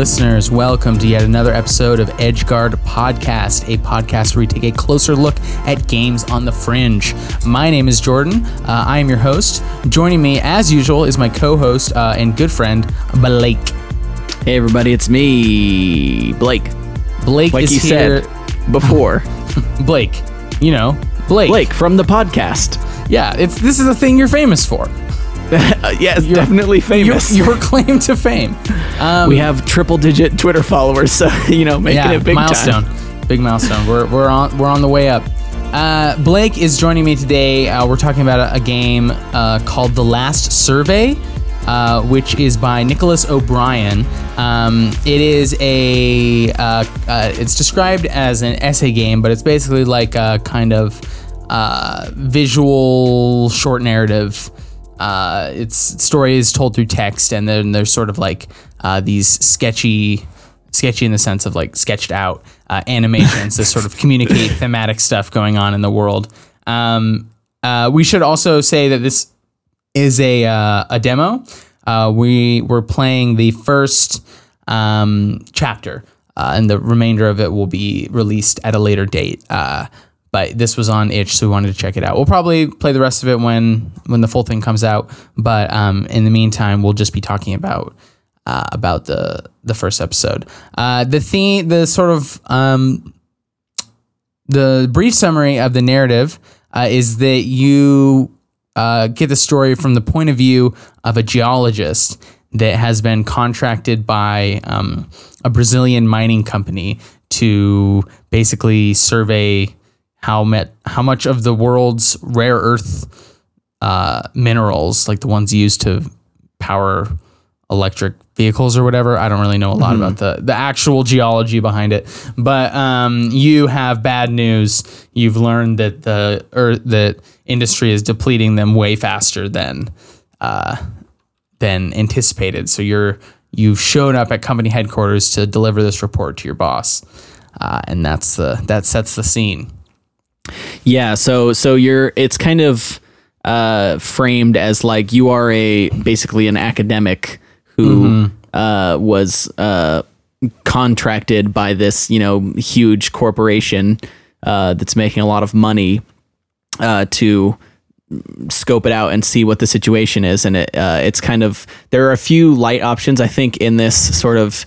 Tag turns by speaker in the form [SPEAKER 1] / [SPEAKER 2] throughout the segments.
[SPEAKER 1] Listeners. Welcome to yet another episode of Edgeguard Podcast, a podcast where we take a closer look at games on the fringe. My name is Jordan. Uh, I am your host. Joining me, as usual, is my co host uh, and good friend, Blake.
[SPEAKER 2] Hey everybody, it's me, Blake.
[SPEAKER 1] Blake
[SPEAKER 2] Like
[SPEAKER 1] is
[SPEAKER 2] you
[SPEAKER 1] here.
[SPEAKER 2] said before,
[SPEAKER 1] Blake, you know, Blake.
[SPEAKER 2] Blake from the podcast.
[SPEAKER 1] Yeah, it's this is a thing you're famous for.
[SPEAKER 2] Yes, definitely
[SPEAKER 1] Your,
[SPEAKER 2] famous.
[SPEAKER 1] your claim to fame. Um,
[SPEAKER 2] we have triple-digit Twitter followers, so you know, making
[SPEAKER 1] yeah,
[SPEAKER 2] it big
[SPEAKER 1] milestone.
[SPEAKER 2] time.
[SPEAKER 1] Big milestone. We're, we're on we're on the way up. Uh, Blake is joining me today. Uh, we're talking about a, a game uh, called The Last Survey, uh, which is by Nicholas O'Brien. Um, it is a uh, uh, it's described as an essay game, but it's basically like a kind of uh, visual short narrative uh, its story is told through text, and then there's sort of like uh, these sketchy, sketchy in the sense of like sketched out uh, animations to sort of communicate thematic stuff going on in the world. Um, uh, we should also say that this is a uh, a demo. Uh, we were playing the first um, chapter, uh, and the remainder of it will be released at a later date. But this was on itch, so we wanted to check it out. We'll probably play the rest of it when when the full thing comes out. But um, in the meantime, we'll just be talking about uh, about the the first episode. Uh, the theme, the sort of um, the brief summary of the narrative uh, is that you uh, get the story from the point of view of a geologist that has been contracted by um, a Brazilian mining company to basically survey how met how much of the world's rare earth uh, minerals, like the ones used to power electric vehicles or whatever. I don't really know a lot about the the actual geology behind it, but um, you have bad news. You've learned that the earth that industry is depleting them way faster than uh, than anticipated. So you're you've shown up at company headquarters to deliver this report to your boss, uh, and that's the that sets the scene.
[SPEAKER 2] Yeah, so so you're it's kind of uh, framed as like you are a basically an academic who uh, was uh, contracted by this you know huge corporation uh, that's making a lot of money uh, to scope it out and see what the situation is. And it uh, it's kind of there are a few light options I think in this sort of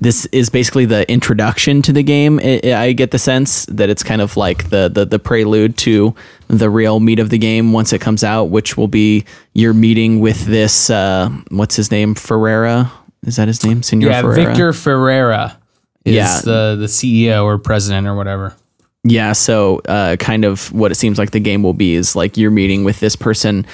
[SPEAKER 2] this is basically the introduction to the game. I I get the sense that it's kind of like the, the the prelude to the real meat of the game once it comes out, which will be your meeting with this uh, what's his name Ferrera. Is that his name, Senor
[SPEAKER 1] Yeah,
[SPEAKER 2] Ferreira?
[SPEAKER 1] Victor Ferrera is
[SPEAKER 2] Yeah.
[SPEAKER 1] the the CEO or president or whatever.
[SPEAKER 2] Yeah, so uh, kind of what it seems like the game will be is like you're meeting with this person,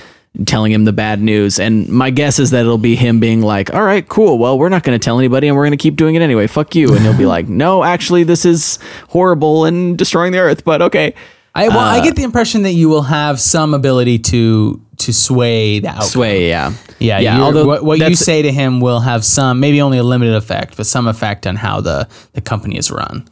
[SPEAKER 2] telling him the bad news, and my guess is that it'll be him being like, "All right, cool. Well, we're not going to tell anybody, and we're going to keep doing it anyway. Fuck you." And he'll be like, "No, actually, this is horrible and destroying the earth, but okay."
[SPEAKER 1] I well,
[SPEAKER 2] Uh,
[SPEAKER 1] I get the impression that you will have some ability to to sway the outcome.
[SPEAKER 2] Sway, yeah,
[SPEAKER 1] Yeah,
[SPEAKER 2] yeah. Although
[SPEAKER 1] what, what you say to him will have some, maybe only a limited effect, but some effect on how the the company is run.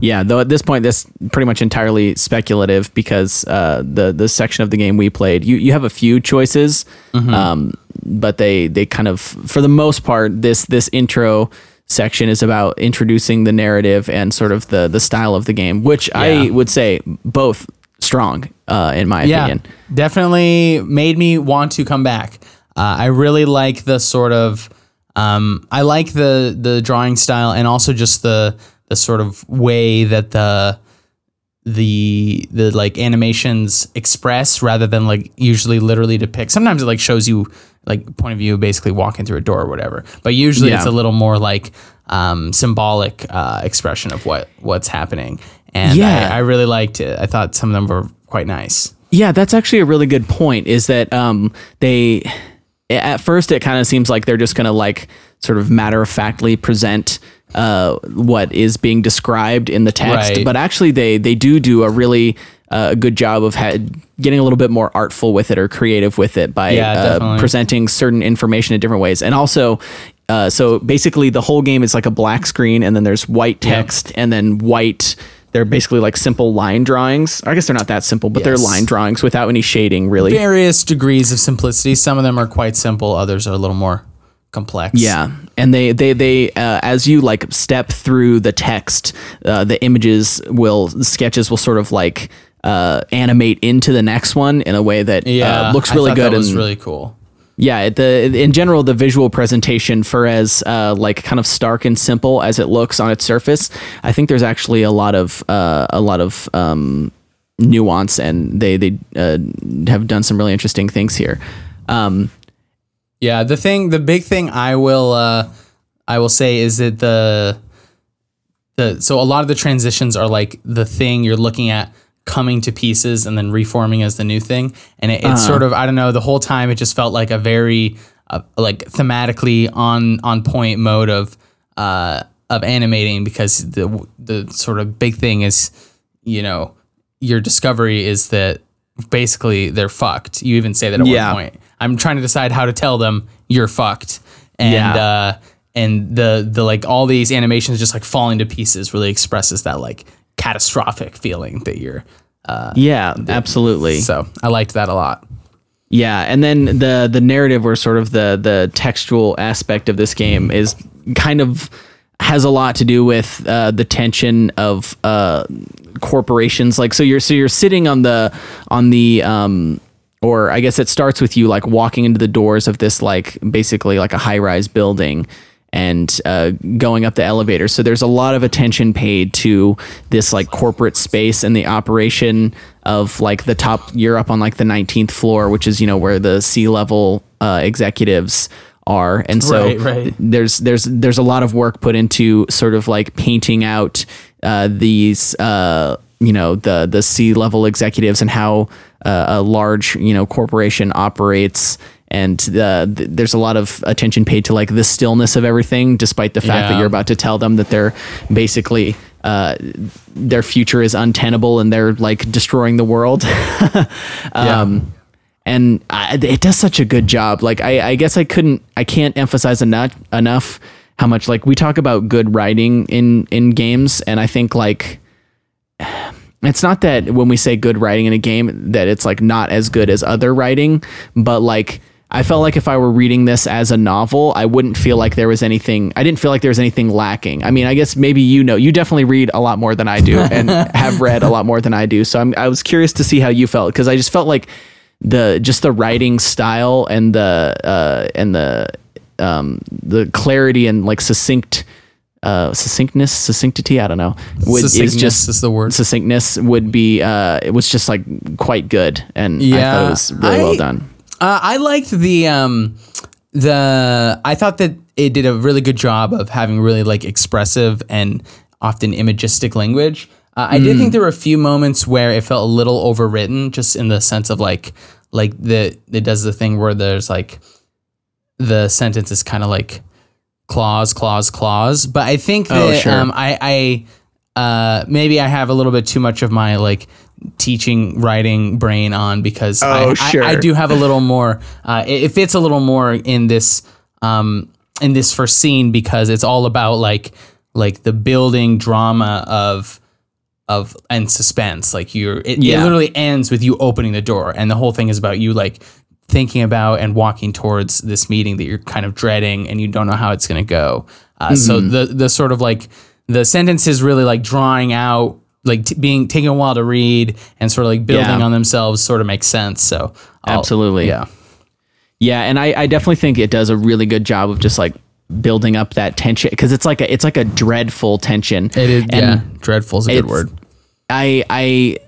[SPEAKER 2] Yeah, though at this point, this pretty much entirely speculative because uh, the the section of the game we played, you you have a few choices, um, but they they kind of for the most part this this intro section is about introducing the narrative and sort of the the style of the game, which I would say both strong uh, in my
[SPEAKER 1] Yeah,
[SPEAKER 2] opinion.
[SPEAKER 1] definitely made me want to come back. Uh, I really like the sort of, um, I like the the drawing style and also just the the sort of way that the the the like animations express rather than like usually literally depict. Sometimes it like shows you like point of view basically walking through a door or whatever, but usually
[SPEAKER 2] Yeah.
[SPEAKER 1] it's a little more like um, symbolic uh, expression of what what's happening. And
[SPEAKER 2] Yeah.
[SPEAKER 1] I, I really liked it. I thought some of them were quite nice.
[SPEAKER 2] Yeah, that's actually a really good point. Is that um, they at first it kind of seems like they're just gonna like sort of matter of factly present uh, what is being described in the text,
[SPEAKER 1] Right.
[SPEAKER 2] but actually they they do do a really uh, good job of ha- getting a little bit more artful with it or creative with it by
[SPEAKER 1] Yeah,
[SPEAKER 2] uh, presenting certain information in different ways, and also. Uh, so basically, the whole game is like a black screen, and then there's white text, and then white. They're basically like simple line drawings. I guess they're not that simple, but they're line drawings without any shading, really.
[SPEAKER 1] various degrees of simplicity. Some of them are quite simple, others are a little more complex.
[SPEAKER 2] Yeah, and they they they uh, as you like step through the text, uh, the images will the sketches will sort of like uh, animate into the next one in a way that
[SPEAKER 1] yeah,
[SPEAKER 2] uh, looks really good
[SPEAKER 1] That was
[SPEAKER 2] and
[SPEAKER 1] really cool.
[SPEAKER 2] yeah, the in general the visual presentation for as uh, like kind of stark and simple as it looks on its surface, I think there's actually a lot of uh, a lot of um, nuance and they they uh, have done some really interesting things here. Um,
[SPEAKER 1] Yeah, the thing, the big thing I will, uh, I will say is that the, the so a lot of the transitions are like the thing you're looking at coming to pieces and then reforming as the new thing, and it, it's sort of I don't know the whole time it just felt like a very uh, like thematically on on point mode of uh of animating because the the sort of big thing is you know your discovery is that basically they're fucked. You even say that at
[SPEAKER 2] Yeah.
[SPEAKER 1] one point. I'm trying to decide how to tell them you're fucked. And
[SPEAKER 2] Yeah.
[SPEAKER 1] uh and the the like all these animations just like falling to pieces really expresses that like catastrophic feeling that you're
[SPEAKER 2] yeah, absolutely.
[SPEAKER 1] so I liked that a lot.
[SPEAKER 2] Yeah, and then the the narrative or sort of the the textual aspect of this game is kind of has a lot to do with uh, the tension of uh, corporations. Like so, you're so you're sitting on the on the um, or I guess it starts with you like walking into the doors of this like basically like a high rise building and uh, going up the elevator. So there's a lot of attention paid to this like corporate space and the operation of like the top. You're up on like the 19th floor, which is you know where the C level uh, executives are, and so
[SPEAKER 1] Right, right.
[SPEAKER 2] there's there's there's a lot of work put into sort of like painting out uh, these uh, you know the the C level executives and how uh, a large you know corporation operates. And uh, th- there's a lot of attention paid to like the stillness of everything, despite the fact that you're about to tell them that they're basically uh, their future is untenable and they're like destroying the world. um, and I, it does such a good job. Like I, I guess I couldn't, I can't emphasize enough enough how much like we talk about good writing in in games, and I think like it's not that when we say good writing in a game that it's like not as good as other writing, but like. I felt like if I were reading this as a novel, I wouldn't feel like there was anything. I didn't feel like there was anything lacking. I mean, I guess maybe you know, you definitely read a lot more than I do, and have read a lot more than I do. So I'm, I was curious to see how you felt because I just felt like the just the writing style and the uh, and the um, the clarity and like succinct uh, succinctness succinctity I don't know would, is just
[SPEAKER 1] is the word.
[SPEAKER 2] succinctness would be uh, it was just like quite good and I thought
[SPEAKER 1] Yeah,
[SPEAKER 2] it was really well done.
[SPEAKER 1] Uh, I liked the um, the. I thought that it did a really good job of having really like expressive and often imagistic language. Uh, I did think there were a few moments where it felt a little overwritten, just in the sense of like like the it does the thing where there's like the sentence is kind of like clause clause clause. But I think
[SPEAKER 2] Oh,
[SPEAKER 1] that
[SPEAKER 2] sure.
[SPEAKER 1] um, I I uh, maybe I have a little bit too much of my like teaching writing brain on because I,
[SPEAKER 2] Oh,
[SPEAKER 1] I-
[SPEAKER 2] sure.
[SPEAKER 1] I, do have a little more. Uh, it, it fits a little more in this um, in this first scene because it's all about like like the building drama of of and suspense. Like you're, it, it literally ends with you opening the door, and the whole thing is about you like thinking about and walking towards this meeting that you're kind of dreading, and you don't know how it's going to go. Uh, So
[SPEAKER 2] Mm-hmm.
[SPEAKER 1] the the sort of like the sentence is really like drawing out. Like t- being taking a while to read and sort of like building
[SPEAKER 2] Yeah.
[SPEAKER 1] on themselves sort of makes sense. So I'll-
[SPEAKER 2] Absolutely.
[SPEAKER 1] yeah,
[SPEAKER 2] Yeah, and I, I definitely think it does a really good job of just like building up that tension because it's like a it's like a dreadful tension.
[SPEAKER 1] it is.
[SPEAKER 2] And
[SPEAKER 1] yeah, dreadful is a good word.
[SPEAKER 2] I I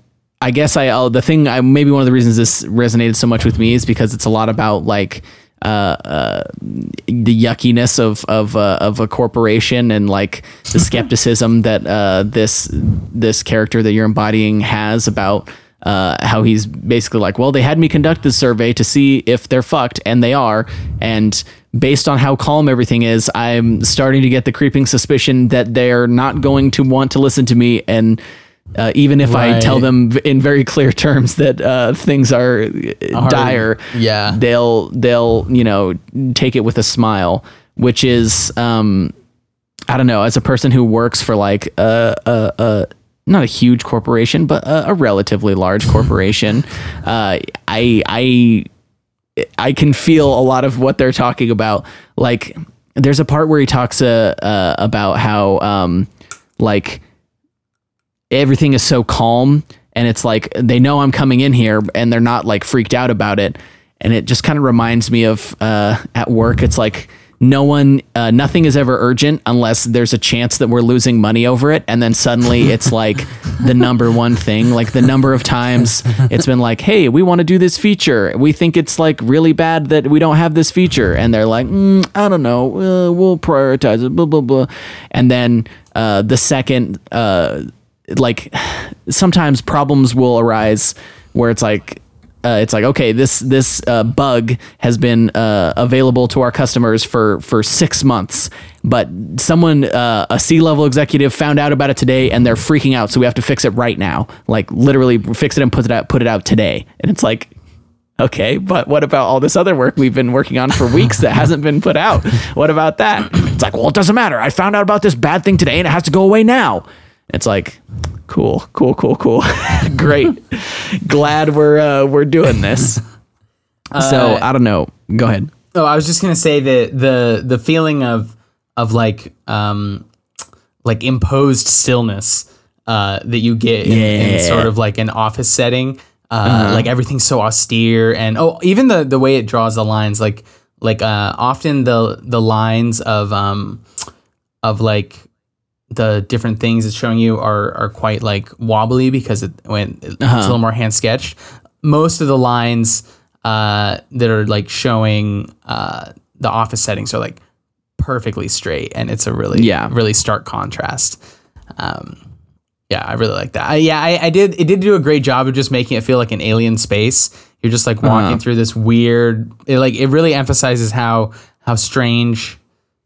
[SPEAKER 2] I guess I uh, the thing I maybe one of the reasons this resonated so much with me is because it's a lot about like uh, uh, the yuckiness of of uh, of a corporation and like the skepticism that uh, this this character that you're embodying has about uh, how he's basically like, well, they had me conduct this survey to see if they're fucked, and they are, and based on how calm everything is, I'm starting to get the creeping suspicion that they're not going to want to listen to me and. Uh, even if I tell them in very clear terms that uh, things are uh, dire,
[SPEAKER 1] yeah.
[SPEAKER 2] they'll they'll you know take it with a smile, which is um, I don't know. As a person who works for like a a, a not a huge corporation, but a, a relatively large corporation, uh, I I I can feel a lot of what they're talking about. Like, there's a part where he talks uh, uh, about how um, like everything is so calm and it's like they know I'm coming in here and they're not like freaked out about it. And it just kind of reminds me of uh, at work. It's like no one, uh, nothing is ever urgent unless there's a chance that we're losing money over it. And then suddenly it's like the number one thing. Like the number of times it's been like, hey, we want to do this feature. We think it's like really bad that we don't have this feature. And they're like, mm, I don't know, uh, we'll prioritize it, blah, blah, blah. And then uh, the second, uh, like sometimes problems will arise where it's like uh, it's like okay this this uh, bug has been uh, available to our customers for for six months but someone uh, a c-level executive found out about it today and they're freaking out so we have to fix it right now. Like literally fix it and put it out put it out today. And it's like okay but what about all this other work we've been working on for weeks that hasn't been put out? What about that? It's like well it doesn't matter. I found out about this bad thing today and it has to go away now it's like, cool, cool, cool, cool. Great. Glad we're uh, we're doing this. so I don't know. Go ahead.
[SPEAKER 1] Oh, I was just gonna say that the the feeling of of like um like imposed stillness uh, that you get in, in sort of like an office setting. Uh, Like everything's so austere, and oh, even the the way it draws the lines, like like uh, often the the lines of um of like the different things it's showing you are are quite like wobbly because it when it's a little more hand sketched. Most of the lines uh, that are like showing uh, the office settings are like perfectly straight, and it's a really
[SPEAKER 2] Yeah.
[SPEAKER 1] really stark contrast. Um, yeah, I really like that. I, yeah, I, I did. It did do a great job of just making it feel like an alien space. You're just like walking through this weird. It like it really emphasizes how how strange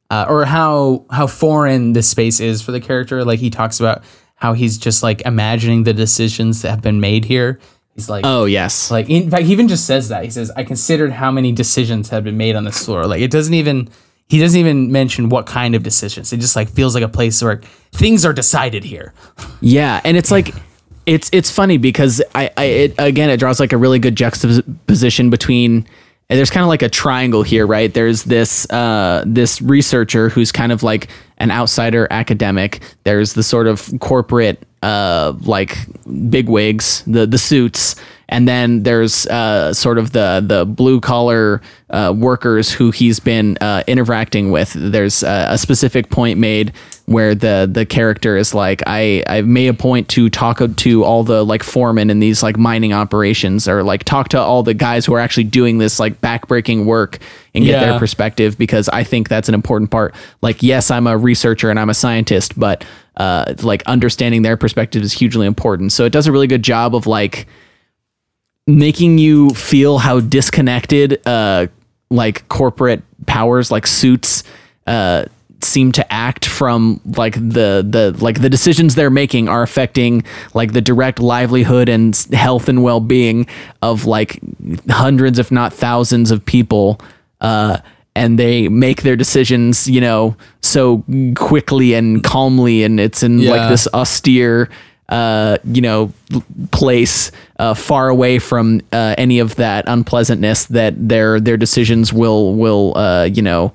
[SPEAKER 1] uh, or how how foreign this space is for the character. Like he talks about how he's just like imagining the decisions that have been made here. He's like,
[SPEAKER 2] Oh yes.
[SPEAKER 1] like in fact, he even just says that. He says, "I considered how many decisions have been made on this floor." Like it doesn't even he doesn't even mention what kind of decisions. It just like feels like a place where things are decided here.
[SPEAKER 2] Yeah, and it's like it's it's funny because I, I it, again it draws like a really good juxtaposition between and there's kind of like a triangle here, right? There's this uh, this researcher who's kind of like an outsider academic. There's the sort of corporate uh, like bigwigs, the the suits, and then there's uh, sort of the the blue collar uh, workers who he's been uh, interacting with. There's uh, a specific point made where the the character is like, I I made a point to talk to all the like foremen in these like mining operations, or like talk to all the guys who are actually doing this like backbreaking work and get
[SPEAKER 1] Yeah.
[SPEAKER 2] their perspective because I think that's an important part. Like, yes, I'm a researcher and I'm a scientist, but uh, like understanding their perspective is hugely important. So it does a really good job of like making you feel how disconnected uh like corporate powers like suits uh seem to act from like the the like the decisions they're making are affecting like the direct livelihood and health and well-being of like hundreds if not thousands of people uh and they make their decisions you know so quickly and calmly and it's in like this austere uh, you know, place uh, far away from uh, any of that unpleasantness that their their decisions will will uh, you know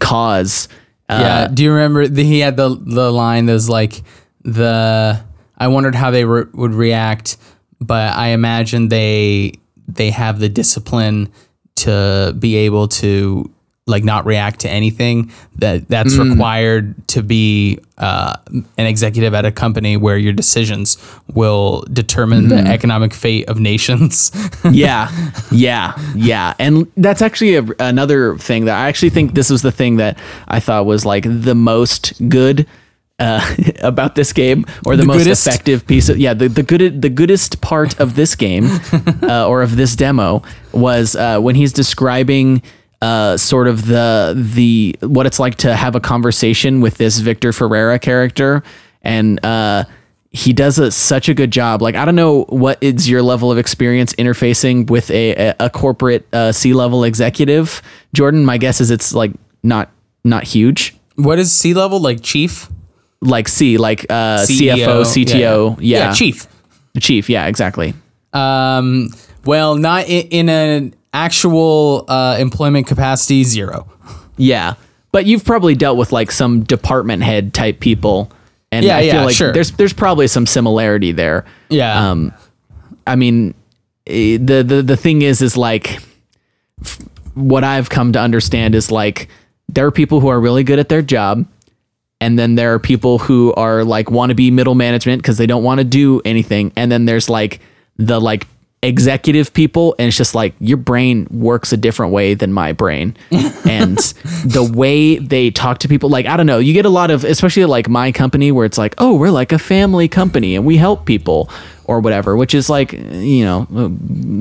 [SPEAKER 2] cause. Uh,
[SPEAKER 1] yeah. Do you remember the, he had the the line that was like the I wondered how they re- would react, but I imagine they they have the discipline to be able to like not react to anything that that's
[SPEAKER 2] Mm.
[SPEAKER 1] required to be uh, an executive at a company where your decisions will determine
[SPEAKER 2] Mm-hmm.
[SPEAKER 1] the economic fate of nations.
[SPEAKER 2] yeah, yeah, yeah, and that's actually a, another thing that I actually think this was the thing that I thought was like the most good. Uh, about this game, or the,
[SPEAKER 1] The
[SPEAKER 2] most
[SPEAKER 1] goodest?
[SPEAKER 2] effective piece of yeah, the the good the goodest part of this game, uh, or of this demo was uh, when he's describing uh, sort of the the what it's like to have a conversation with this Victor Ferrera character, and uh, he does a, such a good job. Like I don't know what is your level of experience interfacing with a a, corporate uh, C level executive, Jordan. My guess is it's like not not huge.
[SPEAKER 1] what is C level like chief?
[SPEAKER 2] Like C, like uh,
[SPEAKER 1] CEO,
[SPEAKER 2] CFO, CTO, yeah,
[SPEAKER 1] yeah chief.
[SPEAKER 2] chief, yeah, exactly.
[SPEAKER 1] Um, well, not in, in a actual uh, employment capacity zero.
[SPEAKER 2] Yeah, but you've probably dealt with like some department head type people, and
[SPEAKER 1] Yeah,
[SPEAKER 2] I feel
[SPEAKER 1] yeah,
[SPEAKER 2] like
[SPEAKER 1] sure.
[SPEAKER 2] there's there's probably some similarity there.
[SPEAKER 1] Yeah.
[SPEAKER 2] Um, I mean, eh, the the the thing is, is like f- what I've come to understand is like there are people who are really good at their job, and then there are people who are like want to be middle management because they don't want to do anything, and then there's like the like executive people and it's just like your brain works a different way than my brain and the way they talk to people like i don't know you get a lot of especially like my company where it's like oh we're like a family company and we help people or whatever which is like you know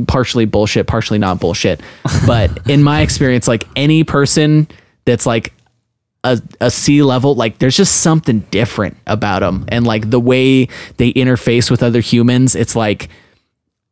[SPEAKER 2] partially bullshit partially not bullshit but in my experience like any person that's like a, a C level, like there's just something different about them. And like the way they interface with other humans, it's like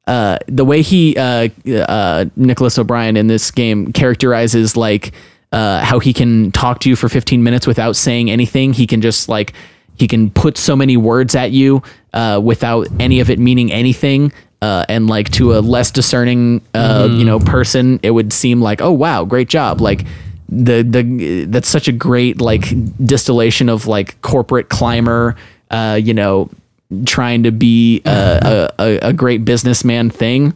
[SPEAKER 2] uh, the way he, uh, uh, Nicholas O'Brien in this game characterizes like uh, how he can talk to you for 15 minutes without saying anything. He can just like, he can put so many words at you uh, without any of it meaning anything. Uh, and like to a less discerning, uh, you know, person, it would seem like, oh wow, great job. Like the the that's such a great like distillation of like corporate climber, uh, you know, trying to be a, a, a- great businessman thing.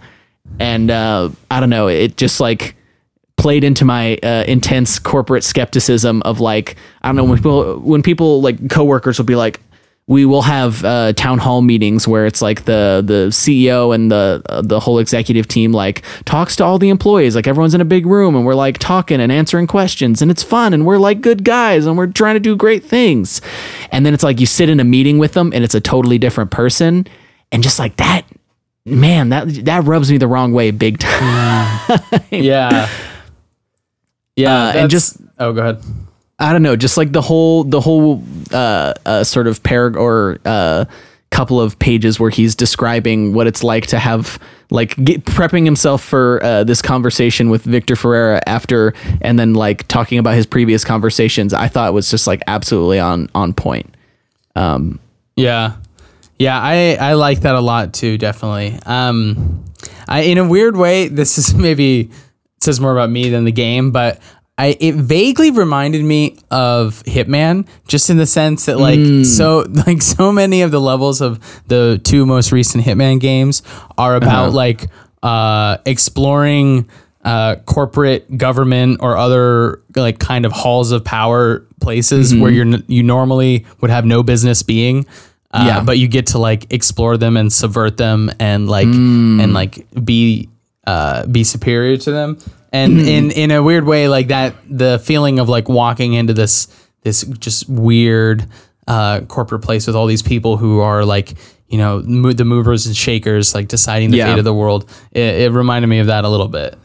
[SPEAKER 2] And uh, I don't know, it just like played into my uh, intense corporate skepticism of like I don't know when people when people like coworkers will be like we will have uh, town hall meetings where it's like the the CEO and the uh, the whole executive team like talks to all the employees like everyone's in a big room and we're like talking and answering questions and it's fun and we're like good guys and we're trying to do great things and then it's like you sit in a meeting with them and it's a totally different person and just like that man that that rubs me the wrong way big time
[SPEAKER 1] yeah. Yeah.
[SPEAKER 2] Uh, and just-
[SPEAKER 1] oh, go ahead.
[SPEAKER 2] I don't know, just like the whole the whole uh, uh sort of parag or uh couple of pages where he's describing what it's like to have like get, prepping himself for uh, this conversation with Victor Ferreira after and then like talking about his previous conversations. I thought was just like absolutely on on point.
[SPEAKER 1] Yeah. Yeah, I, I like that a lot too, definitely. Um I in a weird way, this is maybe says more about me than the game, but I it vaguely reminded me of Hitman, just in the sense that like so like so many of the levels of the two most recent Hitman games are about like uh exploring uh corporate government or other like kind of halls of power places where you're n- you normally would have no business being uh,
[SPEAKER 2] Yeah.
[SPEAKER 1] but you get to like explore them and subvert them and like and like be uh be superior to them and in in a weird way like that the feeling of like walking into this this just weird uh corporate place with all these people who are like you know mo- the movers and shakers like deciding the
[SPEAKER 2] Yeah.
[SPEAKER 1] fate of the world it, it reminded me of that a little bit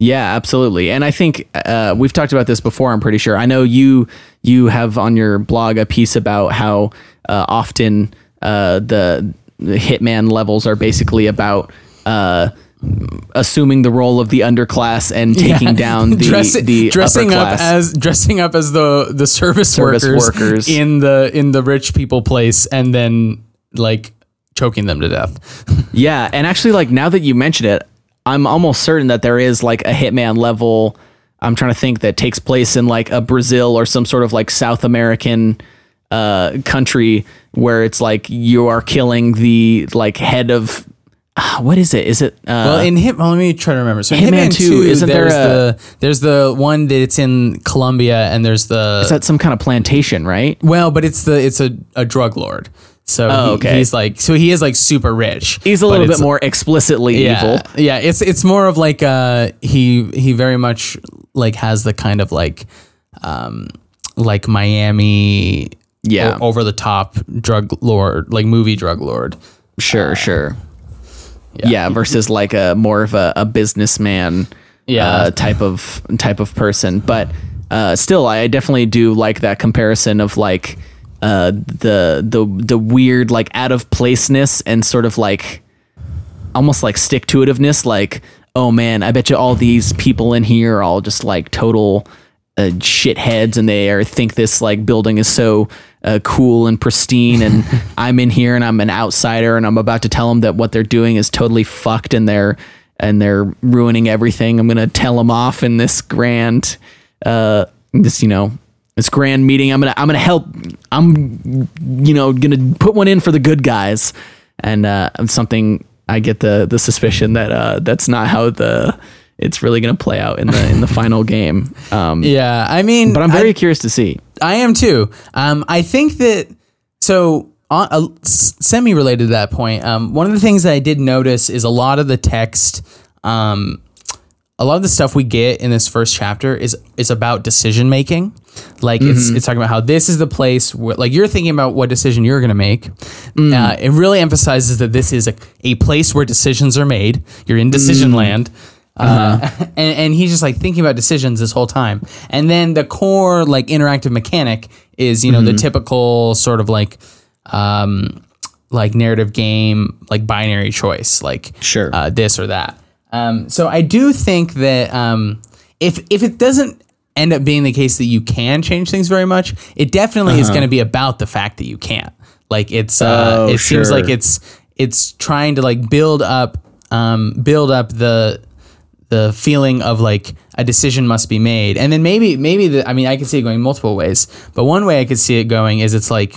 [SPEAKER 2] Yeah, absolutely. And I think uh, we've talked about this before. I'm pretty sure. I know you you have on your blog a piece about how uh, often uh, the, the hitman levels are basically about uh, assuming the role of the underclass and taking down the
[SPEAKER 1] Dress-
[SPEAKER 2] the
[SPEAKER 1] dressing up as dressing up as the the service,
[SPEAKER 2] Service
[SPEAKER 1] workers,
[SPEAKER 2] workers.
[SPEAKER 1] in the in the rich people place and then like choking them to death.
[SPEAKER 2] Yeah, and actually, like now that you mention it, I'm almost certain that there is like a Hitman level. I'm trying to think that takes place in like a Brazil or some sort of like South American uh, country where it's like you are killing the like head of what is it? Is it uh,
[SPEAKER 1] Well, in Hit, well, let me try to remember. So
[SPEAKER 2] Hitman
[SPEAKER 1] Hitman
[SPEAKER 2] 2,
[SPEAKER 1] 2,
[SPEAKER 2] isn't there
[SPEAKER 1] there's
[SPEAKER 2] a-
[SPEAKER 1] the there's the one that's in Colombia and there's the
[SPEAKER 2] is that some kind of plantation, right?
[SPEAKER 1] well, but it's the it's a, a drug lord. So
[SPEAKER 2] Oh,
[SPEAKER 1] he-
[SPEAKER 2] okay.
[SPEAKER 1] he's like so he is like super rich.
[SPEAKER 2] He's a little bit more explicitly
[SPEAKER 1] yeah,
[SPEAKER 2] evil.
[SPEAKER 1] Yeah, it's it's more of like uh he he very much like has the kind of like um like Miami
[SPEAKER 2] Yeah.
[SPEAKER 1] over the top drug lord like movie drug lord.
[SPEAKER 2] Sure, sure. Yeah. versus like a more of a, a businessman
[SPEAKER 1] Yeah.
[SPEAKER 2] uh, type of type of person. But uh, still, I definitely do like that comparison of like uh, the the the weird like out of placeness and sort of like almost like stick to itiveness. Like, oh man, I bet you all these people in here are all just like total uh, shitheads, and they are think this like building is so uh, cool and pristine, and I'm in here and I'm an outsider, and I'm about to tell them that what they're doing is totally fucked, and they're and they're ruining everything. I'm gonna tell them off in this grand, uh, this you know, this grand meeting. I'm gonna I'm gonna help. I'm you know gonna put one in for the good guys, and uh, something I get the the suspicion that uh, that's not how the it's really gonna play out in the in the final game. Um,
[SPEAKER 1] Yeah, I mean,
[SPEAKER 2] but I'm very
[SPEAKER 1] I,
[SPEAKER 2] curious to see.
[SPEAKER 1] I am too. Um, I think that so on, uh, semi related to that point. Um, one of the things that I did notice is a lot of the text. Um, a lot of the stuff we get in this first chapter is is about decision making. Like it's it's talking about how this is the place where like you're thinking about what decision you're going to make. Uh, it really emphasizes that this is a, a place where decisions are made. You're in decision land. Uh, and, and he's just like thinking about decisions this whole time. And then the core like interactive mechanic is, you know, the typical sort of like um like narrative game, like binary choice, like
[SPEAKER 2] Sure.
[SPEAKER 1] uh, this or that. Um, so I do think that um, if if it doesn't end up being the case that you can change things very much, it definitely is going to be about the fact that you can't. Like it's uh,
[SPEAKER 2] Uh-huh. Oh,
[SPEAKER 1] it seems
[SPEAKER 2] sure.
[SPEAKER 1] like it's it's trying to like build up um, build up the the feeling of like a decision must be made, and then maybe maybe the I mean I could see it going multiple ways, but one way I could see it going is it's like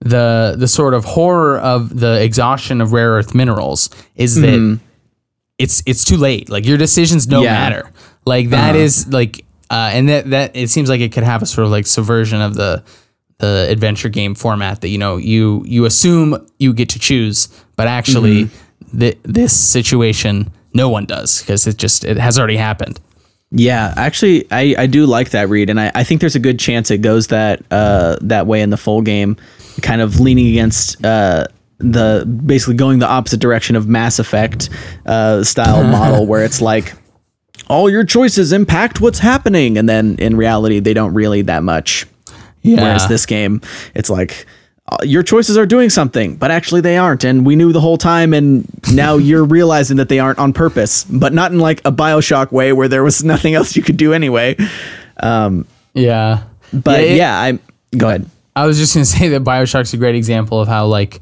[SPEAKER 1] the the sort of horror of the exhaustion of rare earth minerals is that hmm. it's it's too late. Like your decisions don't
[SPEAKER 2] Yeah.
[SPEAKER 1] matter. Like that uh-huh. is like uh, and that that it seems like it could have a sort of like subversion of the the adventure game format that you know you you assume you get to choose, but actually mm-hmm. th- this situation no one does because it just it has already happened.
[SPEAKER 2] Yeah, actually, I, I do like that read, and I, I think there's a good chance it goes that uh, that way in the full game, kind of leaning against uh, the basically going the opposite direction of Mass Effect uh, style model, where it's like all your choices impact what's happening, and then in reality they don't really that much.
[SPEAKER 1] Yeah.
[SPEAKER 2] Whereas this game, it's like uh, your choices are doing something, but actually they aren't, and we knew the whole time, and now you're realizing that they aren't on purpose, but not in like a Bioshock way where there was nothing else you could do anyway.
[SPEAKER 1] Um, Yeah.
[SPEAKER 2] But
[SPEAKER 1] it-
[SPEAKER 2] yeah, I'm go ahead.
[SPEAKER 1] I was just gonna say that Bioshock's a great example of how like